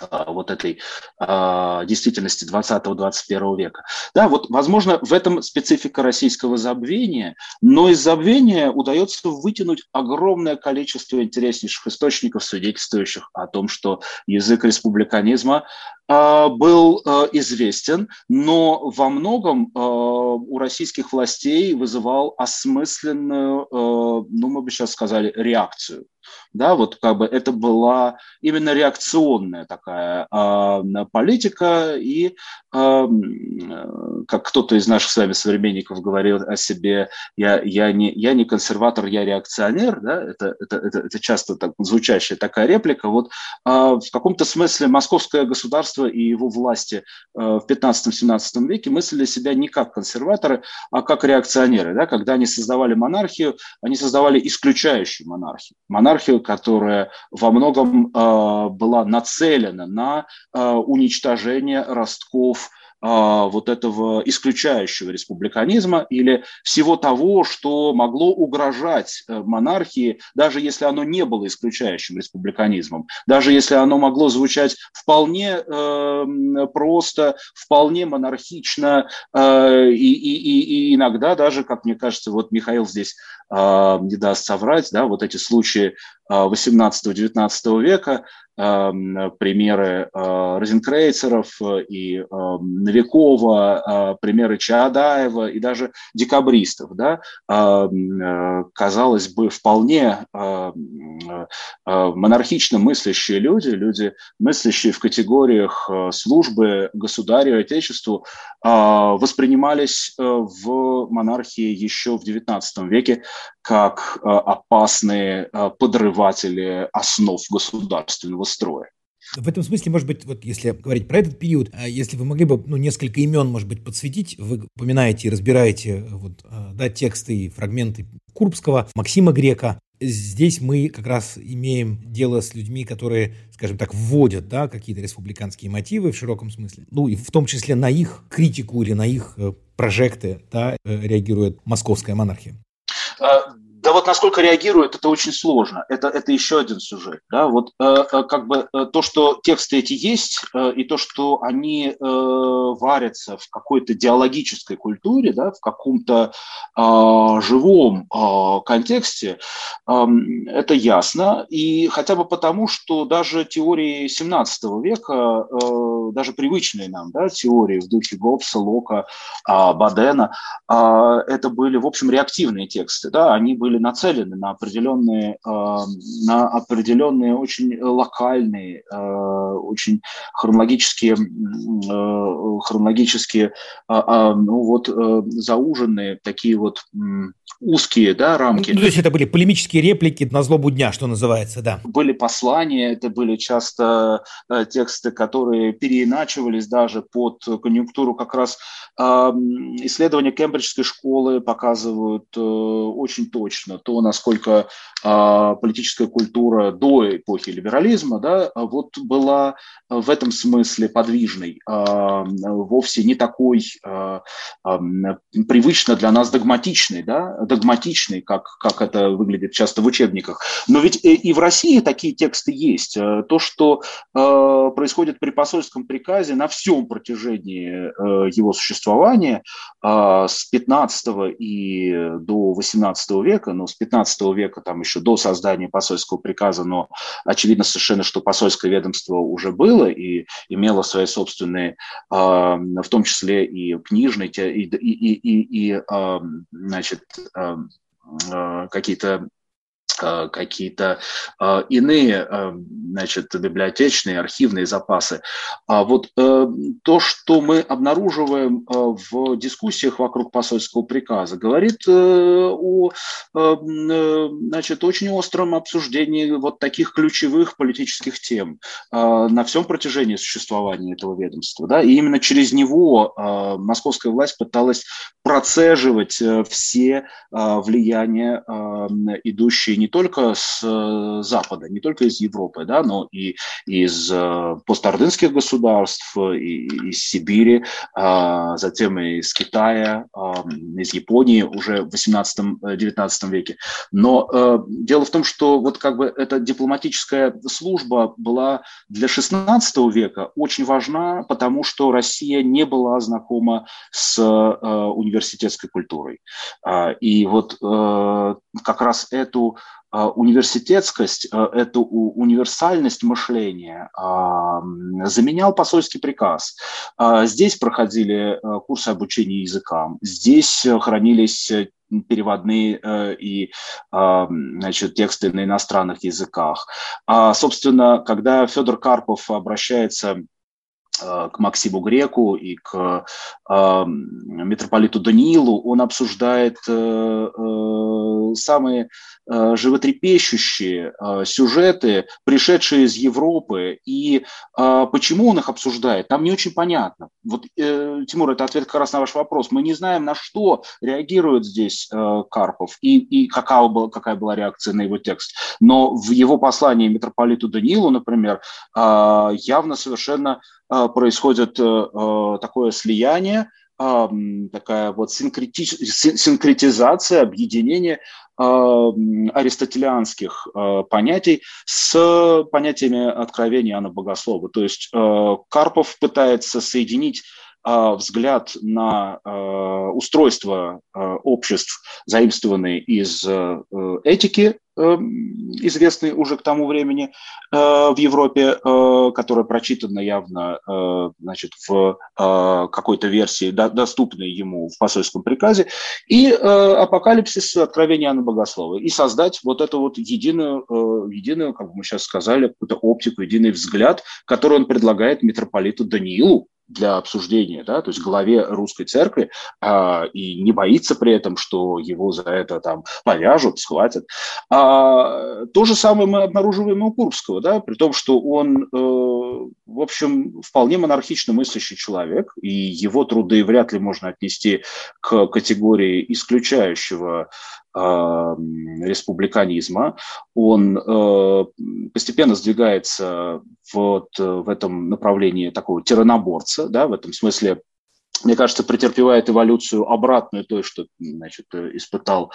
а, вот этой а, действительности 20-21 века. Да, вот, возможно, в этом специфика российского забвения, но из забвения удается вытянуть огромное количество интереснейших источников, свидетельствующих о том, что язык республиканизма а, был а, известен, но во многом у российских властей вызывал осмысленную, ну, мы бы сейчас сказали, реакцию. Да, вот как бы это была именно реакционная такая э, политика, и как кто-то из наших с вами современников говорил о себе, я, я, не, я не консерватор, я реакционер, да, это, это, это, это часто так, звучащая такая реплика. Вот э, в каком-то смысле московское государство и его власти э, в 15-17 веке мыслили себя не как консерваторы, а как реакционеры. Да, когда они создавали монархию, они создавали исключающую монархию. Монархию которая во многом э, была нацелена на э, уничтожение ростков а, вот этого исключающего республиканизма или всего того, что могло угрожать э, монархии, даже если оно не было исключающим республиканизмом, даже если оно могло звучать вполне э, просто, вполне монархично э, и, и, и иногда даже, как мне кажется, вот Михаил здесь э, не даст соврать, да, вот эти случаи 18-19 э, века, примеры э, Розенкрейцеров и эм, Новикова, э, примеры Чаадаева и даже декабристов. Да? Эм, э, казалось бы, вполне монархично мыслящие люди, люди, мыслящие в категориях службы государю отечеству, воспринимались в монархии еще в XIX веке как опасные подрыватели основ государственного строя. В этом смысле, может быть, вот если говорить про этот период, а если вы могли бы ну, несколько имен, может быть, подсветить, вы упоминаете и разбираете вот, а, да, тексты и фрагменты Курбского, Максима Грека. Здесь мы как раз имеем дело с людьми, которые, скажем так, вводят да, какие-то республиканские мотивы в широком смысле. Ну и в том числе на их критику или на их э, прожекты да, э, реагирует московская монархия. Да вот насколько реагирует, это очень сложно. Это, это еще один сюжет. Да? Вот э, э, как бы э, то, что тексты эти есть, э, и то, что они э, варятся в какой-то диалогической культуре, да, в каком-то э, живом э, контексте, э, это ясно. И хотя бы потому, что даже теории 17 века, э, даже привычные нам да, теории в духе Гоббса, Лока, э, Бадена, э, это были, в общем, реактивные тексты. Да? Они были были нацелены на определенные, э, на определенные очень локальные, э, очень хронологические, э, хронологические а, ну вот, зауженные такие вот узкие да, рамки. Ну, то есть это были полемические реплики на злобу дня, что называется, да. Были послания, это были часто тексты, которые переиначивались даже под конъюнктуру как раз исследования Кембриджской школы показывают очень точно точно то, насколько а, политическая культура до эпохи либерализма да, вот была в этом смысле подвижной, а, вовсе не такой а, а, привычно для нас догматичной, да, догматичной, как, как это выглядит часто в учебниках. Но ведь и в России такие тексты есть. То, что происходит при посольском приказе на всем протяжении его существования с 15 и до 18 века, но с 15 века там еще до создания посольского приказа, но очевидно совершенно, что посольское ведомство уже было и имело свои собственные, в том числе и книжные, и, и, и, и значит, какие-то Э, какие-то э, иные, э, значит, библиотечные, архивные запасы. А вот то, что мы обнаруживаем в дискуссиях вокруг посольского приказа, говорит о, значит, очень остром обсуждении вот таких ключевых политических тем на всем протяжении существования этого ведомства. Да? И именно через него московская власть пыталась процеживать все влияния, идущие не только с э, Запада, не только из Европы, да, но и из э, постордынских государств, и из Сибири, а, затем из Китая, а, из Японии уже в 18-19 веке. Но э, дело в том, что вот как бы эта дипломатическая служба была для 16 века очень важна, потому что Россия не была знакома с университетской культурой. А, и вот как раз эту университетскость, а, эту универсальность мышления а, заменял посольский приказ. Здесь проходили курсы обучения языкам, здесь хранились переводные и значит, тексты на иностранных языках. Собственно, когда Федор Карпов обращается к Максиму Греку и к э, митрополиту Даниилу, он обсуждает э, э, самые э, животрепещущие э, сюжеты, пришедшие из Европы, и э, почему он их обсуждает, нам не очень понятно. Вот, э, Тимур, это ответ как раз на ваш вопрос. Мы не знаем, на что реагирует здесь э, Карпов и, и какая, была, какая была реакция на его текст. Но в его послании митрополиту Даниилу, например, э, явно совершенно а, происходит э, э, такое слияние, а, такая вот синкретизация, объединение аристотелианских понятий с понятиями откровения Иоанна Богослова. То есть э, Карпов пытается соединить взгляд на устройство обществ, заимствованные из этики Эм, известный уже к тому времени э, в Европе, э, которая прочитана явно э, значит, в какой-то версии, доступной ему в посольском приказе, и апокалипсис откровения Иоанна Богослова, и создать вот эту вот единую, единую, как мы сейчас сказали, какую-то оптику, единый взгляд, который он предлагает митрополиту Даниилу, для обсуждения, да, то есть главе русской церкви, а, и не боится при этом, что его за это там повяжут, схватят. А, то же самое мы обнаруживаем у Курбского, да, при том, что он, э, в общем, вполне монархично мыслящий человек, и его труды вряд ли можно отнести к категории исключающего республиканизма, он э, постепенно сдвигается вот э, в этом направлении такого тираноборца, да, в этом смысле мне кажется, претерпевает эволюцию обратную той, что значит, испытал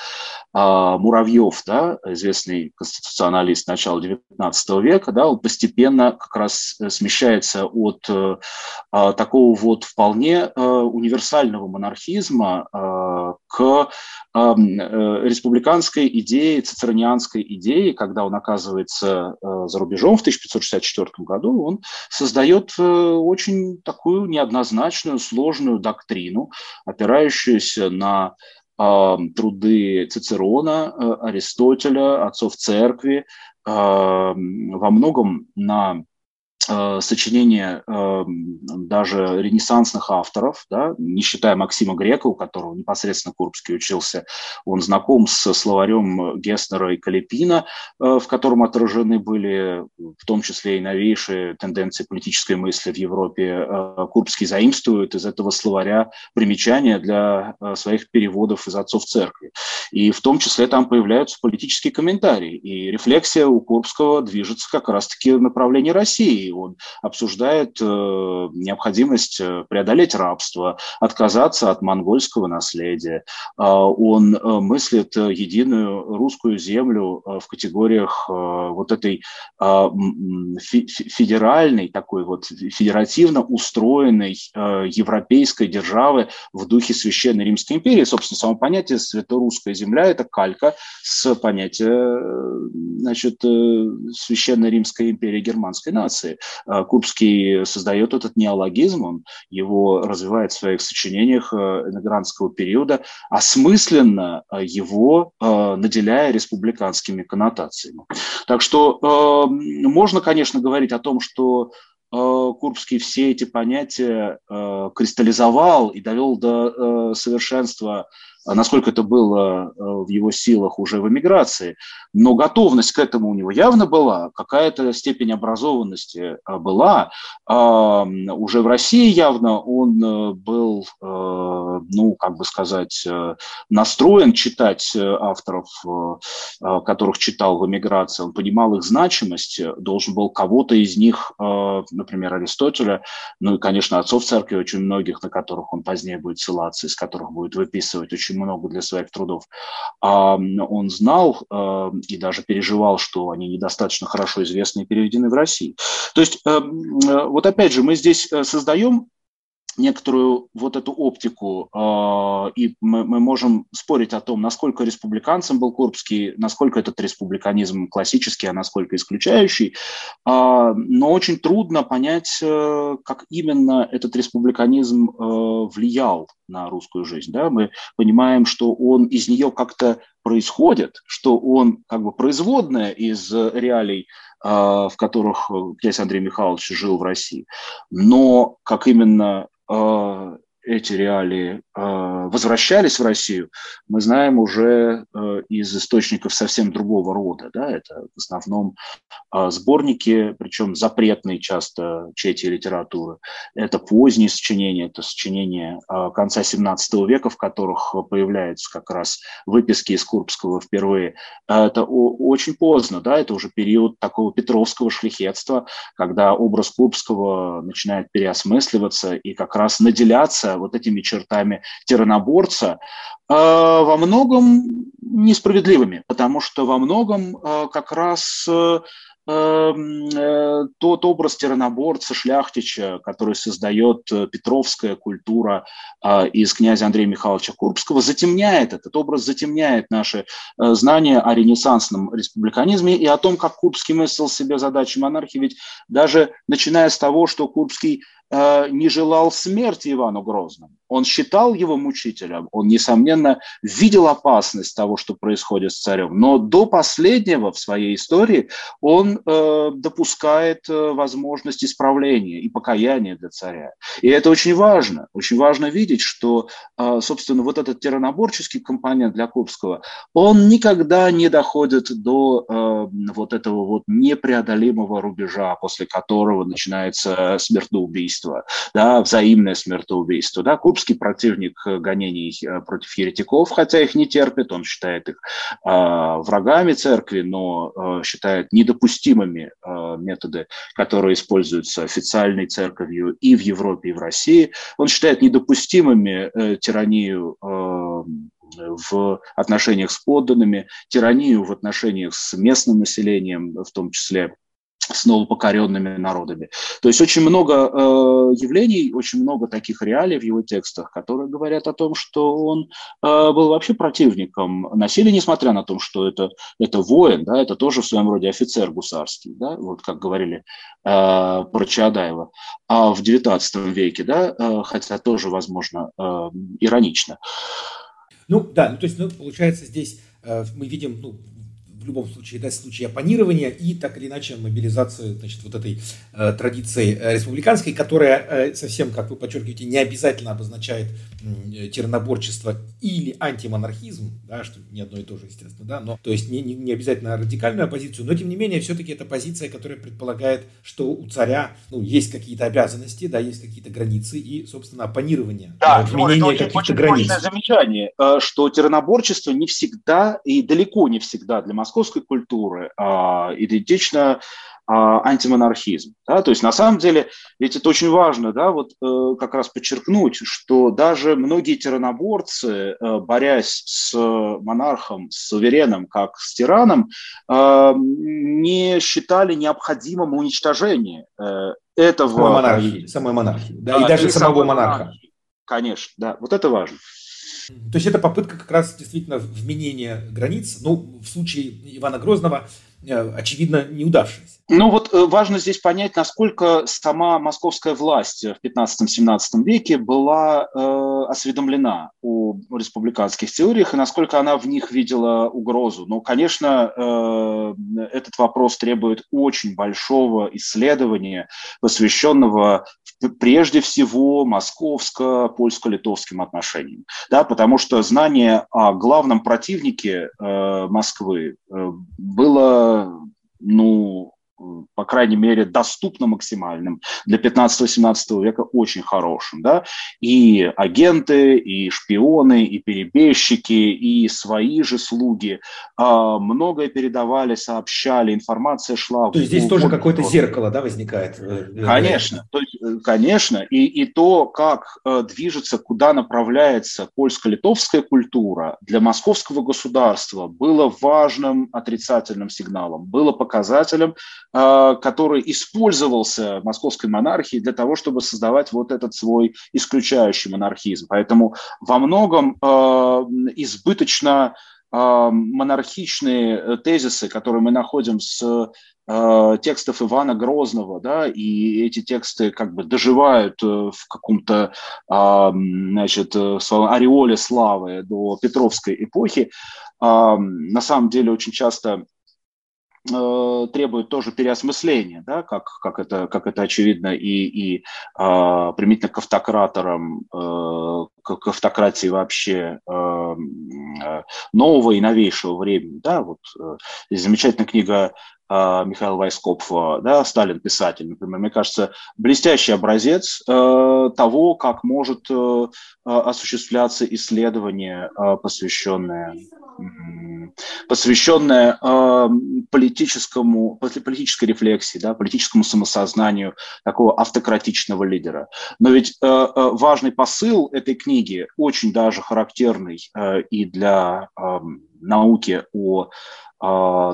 а, Муравьев, да, известный конституционалист начала XIX века, да, он постепенно как раз смещается от а, такого вот вполне а, универсального монархизма к а, республиканской идее, цицеронианской идее, когда он оказывается а, за рубежом в 1564 году, он создает а, очень такую неоднозначную, сложную доктрину, опирающуюся на э, труды Цицерона, э, Аристотеля, отцов церкви, э, во многом на Э, сочинения э, даже ренессансных авторов, да, не считая Максима Грека, у которого непосредственно Курбский учился, он знаком с словарем Геснера и Калипина, э, в котором отражены были в том числе и новейшие тенденции политической мысли в Европе. Курбский заимствует из этого словаря примечания для своих переводов из отцов церкви. И в том числе там появляются политические комментарии. И рефлексия у Курбского движется как раз-таки в направлении России он обсуждает необходимость преодолеть рабство, отказаться от монгольского наследия. Он мыслит единую русскую землю в категориях вот этой федеральной, такой вот федеративно устроенной европейской державы в духе Священной Римской империи. Собственно, само понятие «святорусская земля» – это калька с понятия значит, э, Священной Римской империи германской нации. А Курбский создает этот неологизм, он его развивает в своих сочинениях э, эмигрантского периода, осмысленно э, его наделяя республиканскими коннотациями. Так что можно, конечно, говорить о том, что Курбский все эти понятия кристаллизовал и довел до совершенства насколько это было э, в его силах уже в эмиграции, но готовность к этому у него явно была, какая-то степень образованности э, была. А, уже в России явно он э, был, ну, как бы сказать, настроен читать авторов, которых читал в эмиграции, он понимал их значимость, должен был кого-то из них, например, Аристотеля, ну и, конечно, отцов церкви очень многих, на которых он позднее будет ссылаться, из которых будет выписывать очень очень много для своих трудов, а он знал э, и даже переживал, что они недостаточно хорошо известны и переведены в России. То есть, э, э, вот опять же, мы здесь создаем некоторую вот эту оптику, э, и мы, мы можем спорить о том, насколько республиканцем был Курбский, насколько этот республиканизм классический, а насколько исключающий, э, но очень трудно понять, э, как именно этот республиканизм э, влиял на русскую жизнь. Да? Мы понимаем, что он из нее как-то происходит, что он как бы производная из реалий в которых князь Андрей Михайлович жил в России. Но как именно uh, эти реалии э, возвращались в Россию, мы знаем уже э, из источников совсем другого рода. Да? Это в основном э, сборники, причем запретные часто чети литературы. Это поздние сочинения, это сочинения конца XVII века, в которых появляются как раз выписки из Курбского впервые. Это очень поздно, да? это уже период такого петровского шляхетства, когда образ Курбского начинает переосмысливаться и как раз наделяться вот этими чертами тираноборца, а, во многом несправедливыми, потому что во многом а, как раз э, э, тот образ тираноборца Шляхтича, который создает э, петровская культура из князя Андрея Михайловича Курбского, затемняет этот образ, затемняет наши знания о ренессансном республиканизме и о том, как Курбский мыслил себе задачи монархии. Ведь даже начиная с того, что Курбский Э, не желал смерти Ивану Грозному. Он считал его мучителем, он, несомненно, видел опасность того, что происходит с царем, но до последнего в своей истории он э, допускает э, возможность исправления и покаяния для царя. И это очень важно. Очень важно видеть, что, э, собственно, вот этот тираноборческий компонент для Курбского, он никогда не доходит до э, вот этого вот непреодолимого рубежа, после которого начинается смертоубийство, да, взаимное смертоубийство. Да. Крупский противник э, гонений э, против еретиков, хотя их не терпит, он считает их э, врагами церкви, но э, считает недопустимыми э, методы, которые используются официальной церковью и в Европе, и в России. Он считает недопустимыми э, тиранию э, в отношениях с подданными, тиранию в отношениях с местным населением, в том числе с новопокоренными народами. То есть очень много э, явлений, очень много таких реалий в его текстах, которые говорят о том, что он э, был вообще противником насилия, несмотря на то, что это, это воин, да, это тоже в своем роде офицер гусарский, да, вот как говорили э, про Чаадаева. А в XIX веке, да, э, хотя тоже, возможно, э, иронично. Ну да, ну, то есть ну, получается здесь э, мы видим ну, в любом случае, да, случае оппонирования и так или иначе мобилизации, значит, вот этой э, традиции э, республиканской, которая э, совсем, как вы подчеркиваете, не обязательно обозначает э, тираноборчество или антимонархизм, да, что не одно и то же, естественно, да, но, то есть не, не, не обязательно радикальную оппозицию, но тем не менее все-таки это позиция, которая предполагает, что у царя, ну, есть какие-то обязанности, да, есть какие-то границы и, собственно, оппонирование, да, изменение каких-то границ. замечание, э, что тираноборчество не всегда и далеко не всегда для московской культуры а, идентично а, антимонархизм. Да? То есть на самом деле, ведь это очень важно, да, вот э, как раз подчеркнуть, что даже многие тираноборцы, э, борясь с монархом, с сувереном, как с тираном, э, не считали необходимым уничтожение э, этого... Самой монархии, самой монархии, да, да и даже самого монарха. Монархии. Конечно, да, вот это важно. То есть это попытка как раз действительно вменения границ, ну, в случае Ивана Грозного, э, очевидно, неудавшаяся. Ну вот э, важно здесь понять, насколько сама московская власть в 15-17 веке была э, осведомлена о республиканских теориях и насколько она в них видела угрозу. Ну, конечно, э, этот вопрос требует очень большого исследования, посвященного прежде всего московско-польско-литовским отношениям. Да, потому что знание о главном противнике э, Москвы э, было ну, по крайней мере, доступно максимальным, для 15-17 века очень хорошим. Да? И агенты, и шпионы, и перебежчики, и свои же слуги а, многое передавали, сообщали, информация шла. То есть здесь тоже какое-то зеркало да, возникает? Э, конечно, то есть, э, конечно. И, и то, как э, движется, куда направляется польско-литовская культура для московского государства, было важным отрицательным сигналом, было показателем Э, который использовался московской монархией для того, чтобы создавать вот этот свой исключающий монархизм. Поэтому во многом э, избыточно э, монархичные тезисы, которые мы находим с текстов Ивана Грозного, да, и эти тексты как бы доживают в каком-то, значит, ореоле славы до Петровской эпохи, на самом деле очень часто Э, требует тоже переосмысления, да, как, как, это, как это очевидно и, и э, применительно к автократорам, э, к, к автократии вообще э, э нового и новейшего времени. Да, вот, э, замечательная книга э, Михаила Вайскопфа, да, «Сталин писатель», например, мне кажется, блестящий образец э, того, как может э, осуществляться исследование, посвященное посвященная э, политическому, политической рефлексии, да, политическому самосознанию такого автократичного лидера. Но ведь э, э, важный посыл этой книги, очень даже характерный э, и для э, науки о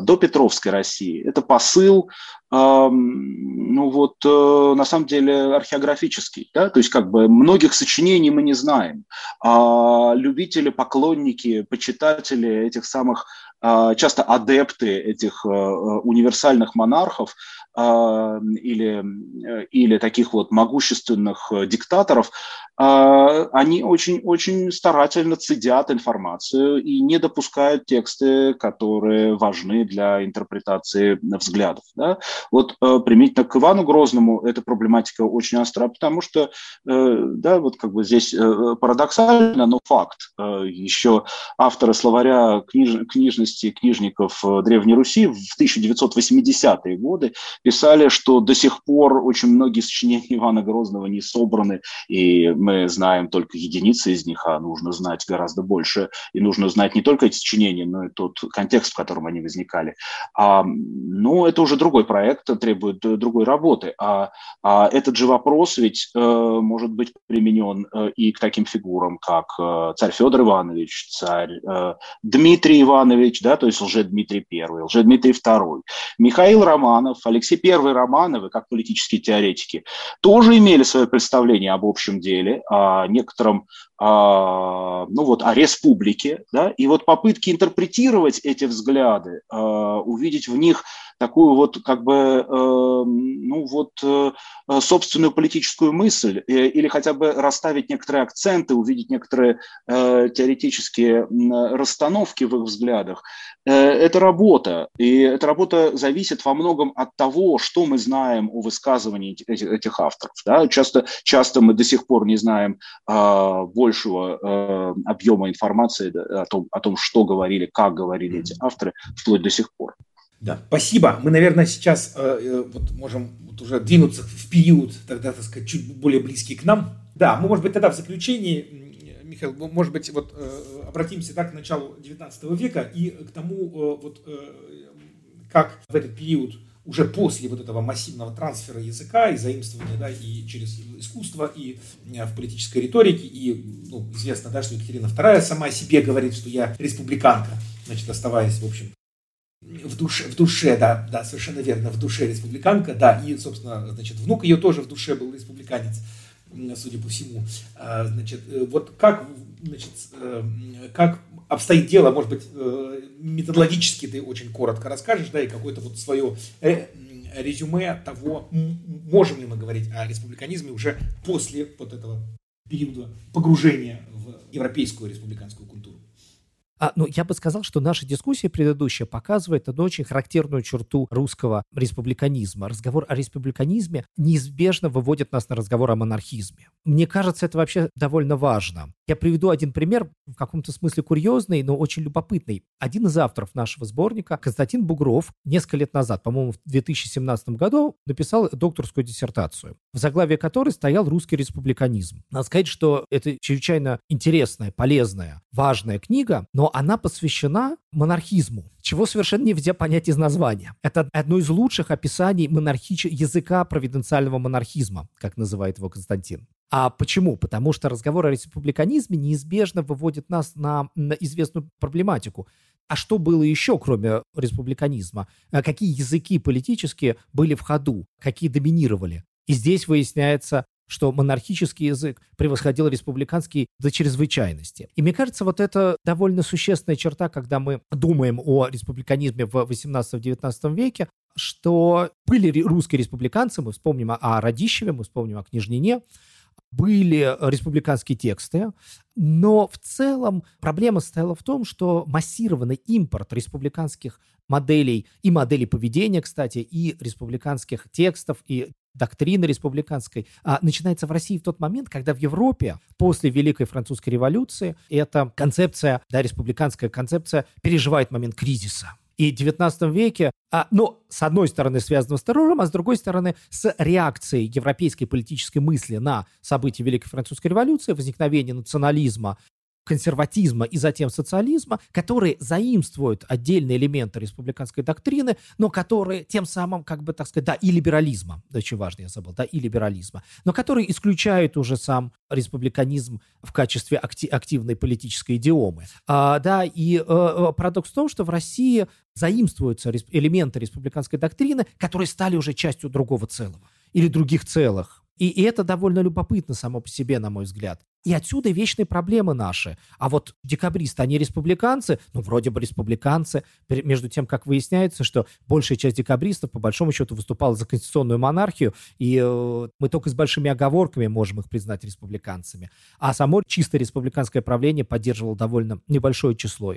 до Петровской России, это посыл ну вот, э, на самом деле археографический, да, то есть как бы многих сочинений мы не знаем, а любители, поклонники, почитатели этих самых, а, часто адепты этих э, универсальных монархов а, или, э, или таких вот могущественных диктаторов, а, они очень-очень старательно цедят информацию и не допускают тексты, которые важны для интерпретации взглядов. Да? Вот э, применительно к Ивану Грозному эта проблематика очень остра, потому что, э, да, вот как бы здесь э, парадоксально, но факт. Еще авторы словаря книж, книжности книжников Древней Руси в 1980-е годы писали, что до сих пор очень многие сочинения Ивана Грозного не собраны, и мы знаем только единицы из них, а нужно знать гораздо больше, и нужно знать не только эти сочинения, но и тот контекст, в котором они возникали. А, ну, это уже другой проект, требует другой работы. А, а этот же вопрос ведь э, может быть применен э, и к таким фигурам, как э, царь Федор Иванович, царь э, Дмитрий Иванович, да, то есть лже-Дмитрий I, лже-Дмитрий II, Михаил Романов, Алексей I Романовы, как политические теоретики, тоже имели свое представление об общем деле, о некотором а, ну вот, о республике, да, и вот попытки интерпретировать эти взгляды, а, увидеть в них такую вот как бы, э, ну вот, э, собственную политическую мысль э, или хотя бы расставить некоторые акценты, увидеть некоторые теоретические расстановки в их взглядах, это работа. И эта работа зависит во многом от того, что мы знаем о высказывании этих, этих авторов. Да? Часто, часто мы до сих пор не знаем а, большего а, объема информации о, том, о том, что говорили, как говорили эти авторы, вплоть до сих пор. Да, спасибо. Мы, наверное, сейчас э, вот можем вот уже двинуться в период, тогда, так сказать, чуть более близкий к нам. Да, мы, может быть, тогда в заключении, Михаил, может быть, вот э, обратимся так к началу XIX века и к тому, э, вот, э, как в этот период уже после вот этого массивного трансфера языка и заимствования, да, и через искусство, и э, в политической риторике, и ну, известно, да, что Екатерина II сама о себе говорит, что я республиканка, значит, оставаясь, в общем, в душе, в душе, да, да, совершенно верно, в душе республиканка, да, и, собственно, значит, внук ее тоже в душе был республиканец, судя по всему. А, значит, э, вот как, значит, э, как обстоит дело, может быть, э, методологически ты очень коротко расскажешь, да, и какое-то вот свое резюме того, можем ли мы говорить о республиканизме уже после вот этого периода погружения в европейскую республиканскую культуру. А, ну, я бы сказал, что наша дискуссия предыдущая показывает одну очень характерную черту русского республиканизма. Разговор о республиканизме неизбежно выводит нас на разговор о монархизме. Мне кажется, это вообще довольно важно. Я приведу один пример, в каком-то смысле курьезный, но очень любопытный. Один из авторов нашего сборника, Константин Бугров, несколько лет назад, по-моему, в 2017 году, написал докторскую диссертацию, в заглавии которой стоял русский республиканизм. Надо сказать, что это чрезвычайно интересная, полезная, важная книга, но она посвящена монархизму, чего совершенно нельзя понять из названия. Это одно из лучших описаний монархич... языка провиденциального монархизма, как называет его Константин. А почему? Потому что разговор о республиканизме неизбежно выводит нас на, на известную проблематику. А что было еще, кроме республиканизма? А какие языки политические были в ходу? Какие доминировали? И здесь выясняется, что монархический язык превосходил республиканский до чрезвычайности. И мне кажется, вот это довольно существенная черта, когда мы думаем о республиканизме в 18-19 веке, что были русские республиканцы, мы вспомним о Радищеве, мы вспомним о Княжнине, были республиканские тексты, но в целом проблема стояла в том, что массированный импорт республиканских моделей и моделей поведения, кстати, и республиканских текстов, и доктрины республиканской а, начинается в России в тот момент, когда в Европе после Великой Французской революции эта концепция, да, республиканская концепция переживает момент кризиса. И в XIX веке, а, ну, с одной стороны, связано с террором, а с другой стороны, с реакцией европейской политической мысли на события Великой Французской революции, возникновение национализма консерватизма и затем социализма, которые заимствуют отдельные элементы республиканской доктрины, но которые тем самым, как бы так сказать, да, и либерализма, очень важно, я забыл, да, и либерализма, но которые исключают уже сам республиканизм в качестве акти- активной политической идиомы. А, да, и э парадокс в том, что в России заимствуются элементы республиканской доктрины, которые стали уже частью другого целого или других целых. И, это довольно любопытно само по себе, на мой взгляд. И отсюда вечные проблемы наши. А вот декабристы, они республиканцы, ну, вроде бы республиканцы, между тем, как выясняется, что большая часть декабристов, по большому счету, выступала за конституционную монархию, и э, мы только с большими оговорками можем их признать республиканцами. А само чисто республиканское правление поддерживало довольно небольшое число.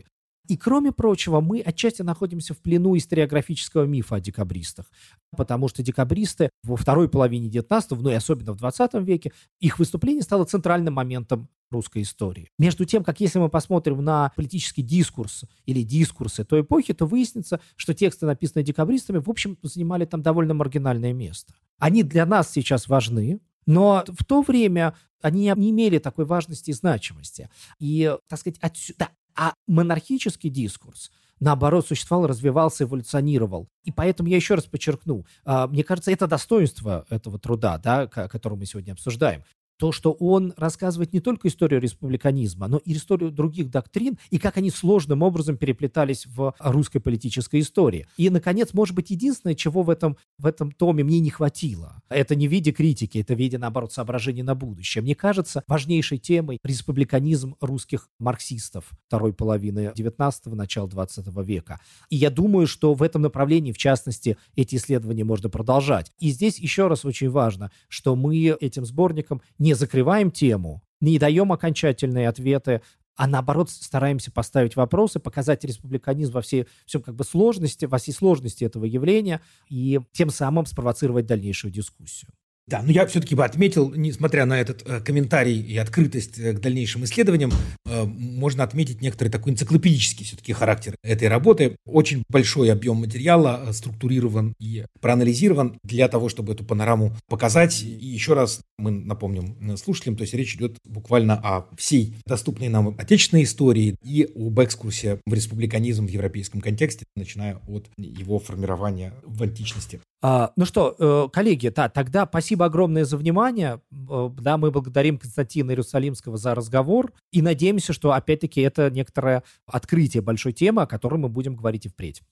И, кроме прочего, мы отчасти находимся в плену историографического мифа о декабристах, потому что декабристы во второй половине XIX, ну и особенно в XX веке, их выступление стало центральным моментом русской истории. Между тем, как если мы посмотрим на политический дискурс или дискурсы той эпохи, то выяснится, что тексты, написанные декабристами, в общем, занимали там довольно маргинальное место. Они для нас сейчас важны, но в то время они не имели такой важности и значимости. И, так сказать, отсюда, а монархический дискурс, наоборот, существовал, развивался, эволюционировал. И поэтому я еще раз подчеркну, а, мне кажется, это достоинство этого труда, да, который мы сегодня обсуждаем то, что он рассказывает не только историю республиканизма, но и историю других доктрин, и как они сложным образом переплетались в русской политической истории. И, наконец, может быть, единственное, чего в этом, в этом томе мне не хватило, это не в виде критики, это в виде, наоборот, соображений на будущее. Мне кажется, важнейшей темой республиканизм русских марксистов второй половины 19-го, начала 20 века. И я думаю, что в этом направлении, в частности, эти исследования можно продолжать. И здесь еще раз очень важно, что мы этим сборником не закрываем тему, не даем окончательные ответы, а наоборот стараемся поставить вопросы, показать республиканизм во всей, всем как бы сложности, во всей сложности этого явления и тем самым спровоцировать дальнейшую дискуссию. Да, но я все-таки бы отметил, несмотря на этот э, комментарий и открытость э, к дальнейшим исследованиям, э, можно отметить некоторый такой энциклопедический все-таки характер этой работы. Очень большой объем материала структурирован и проанализирован для того, чтобы эту панораму показать. И еще раз мы напомним слушателям, то есть речь идет буквально о всей доступной нам отечественной истории и об экскурсе в республиканизм в европейском контексте, начиная от его формирования в античности. А, ну что, э, коллеги, да, тогда спасибо огромное за внимание. Э, да, мы благодарим Константина Иерусалимского за разговор и надеемся, что, опять-таки, это некоторое открытие большой темы, о которой мы будем говорить и впредь.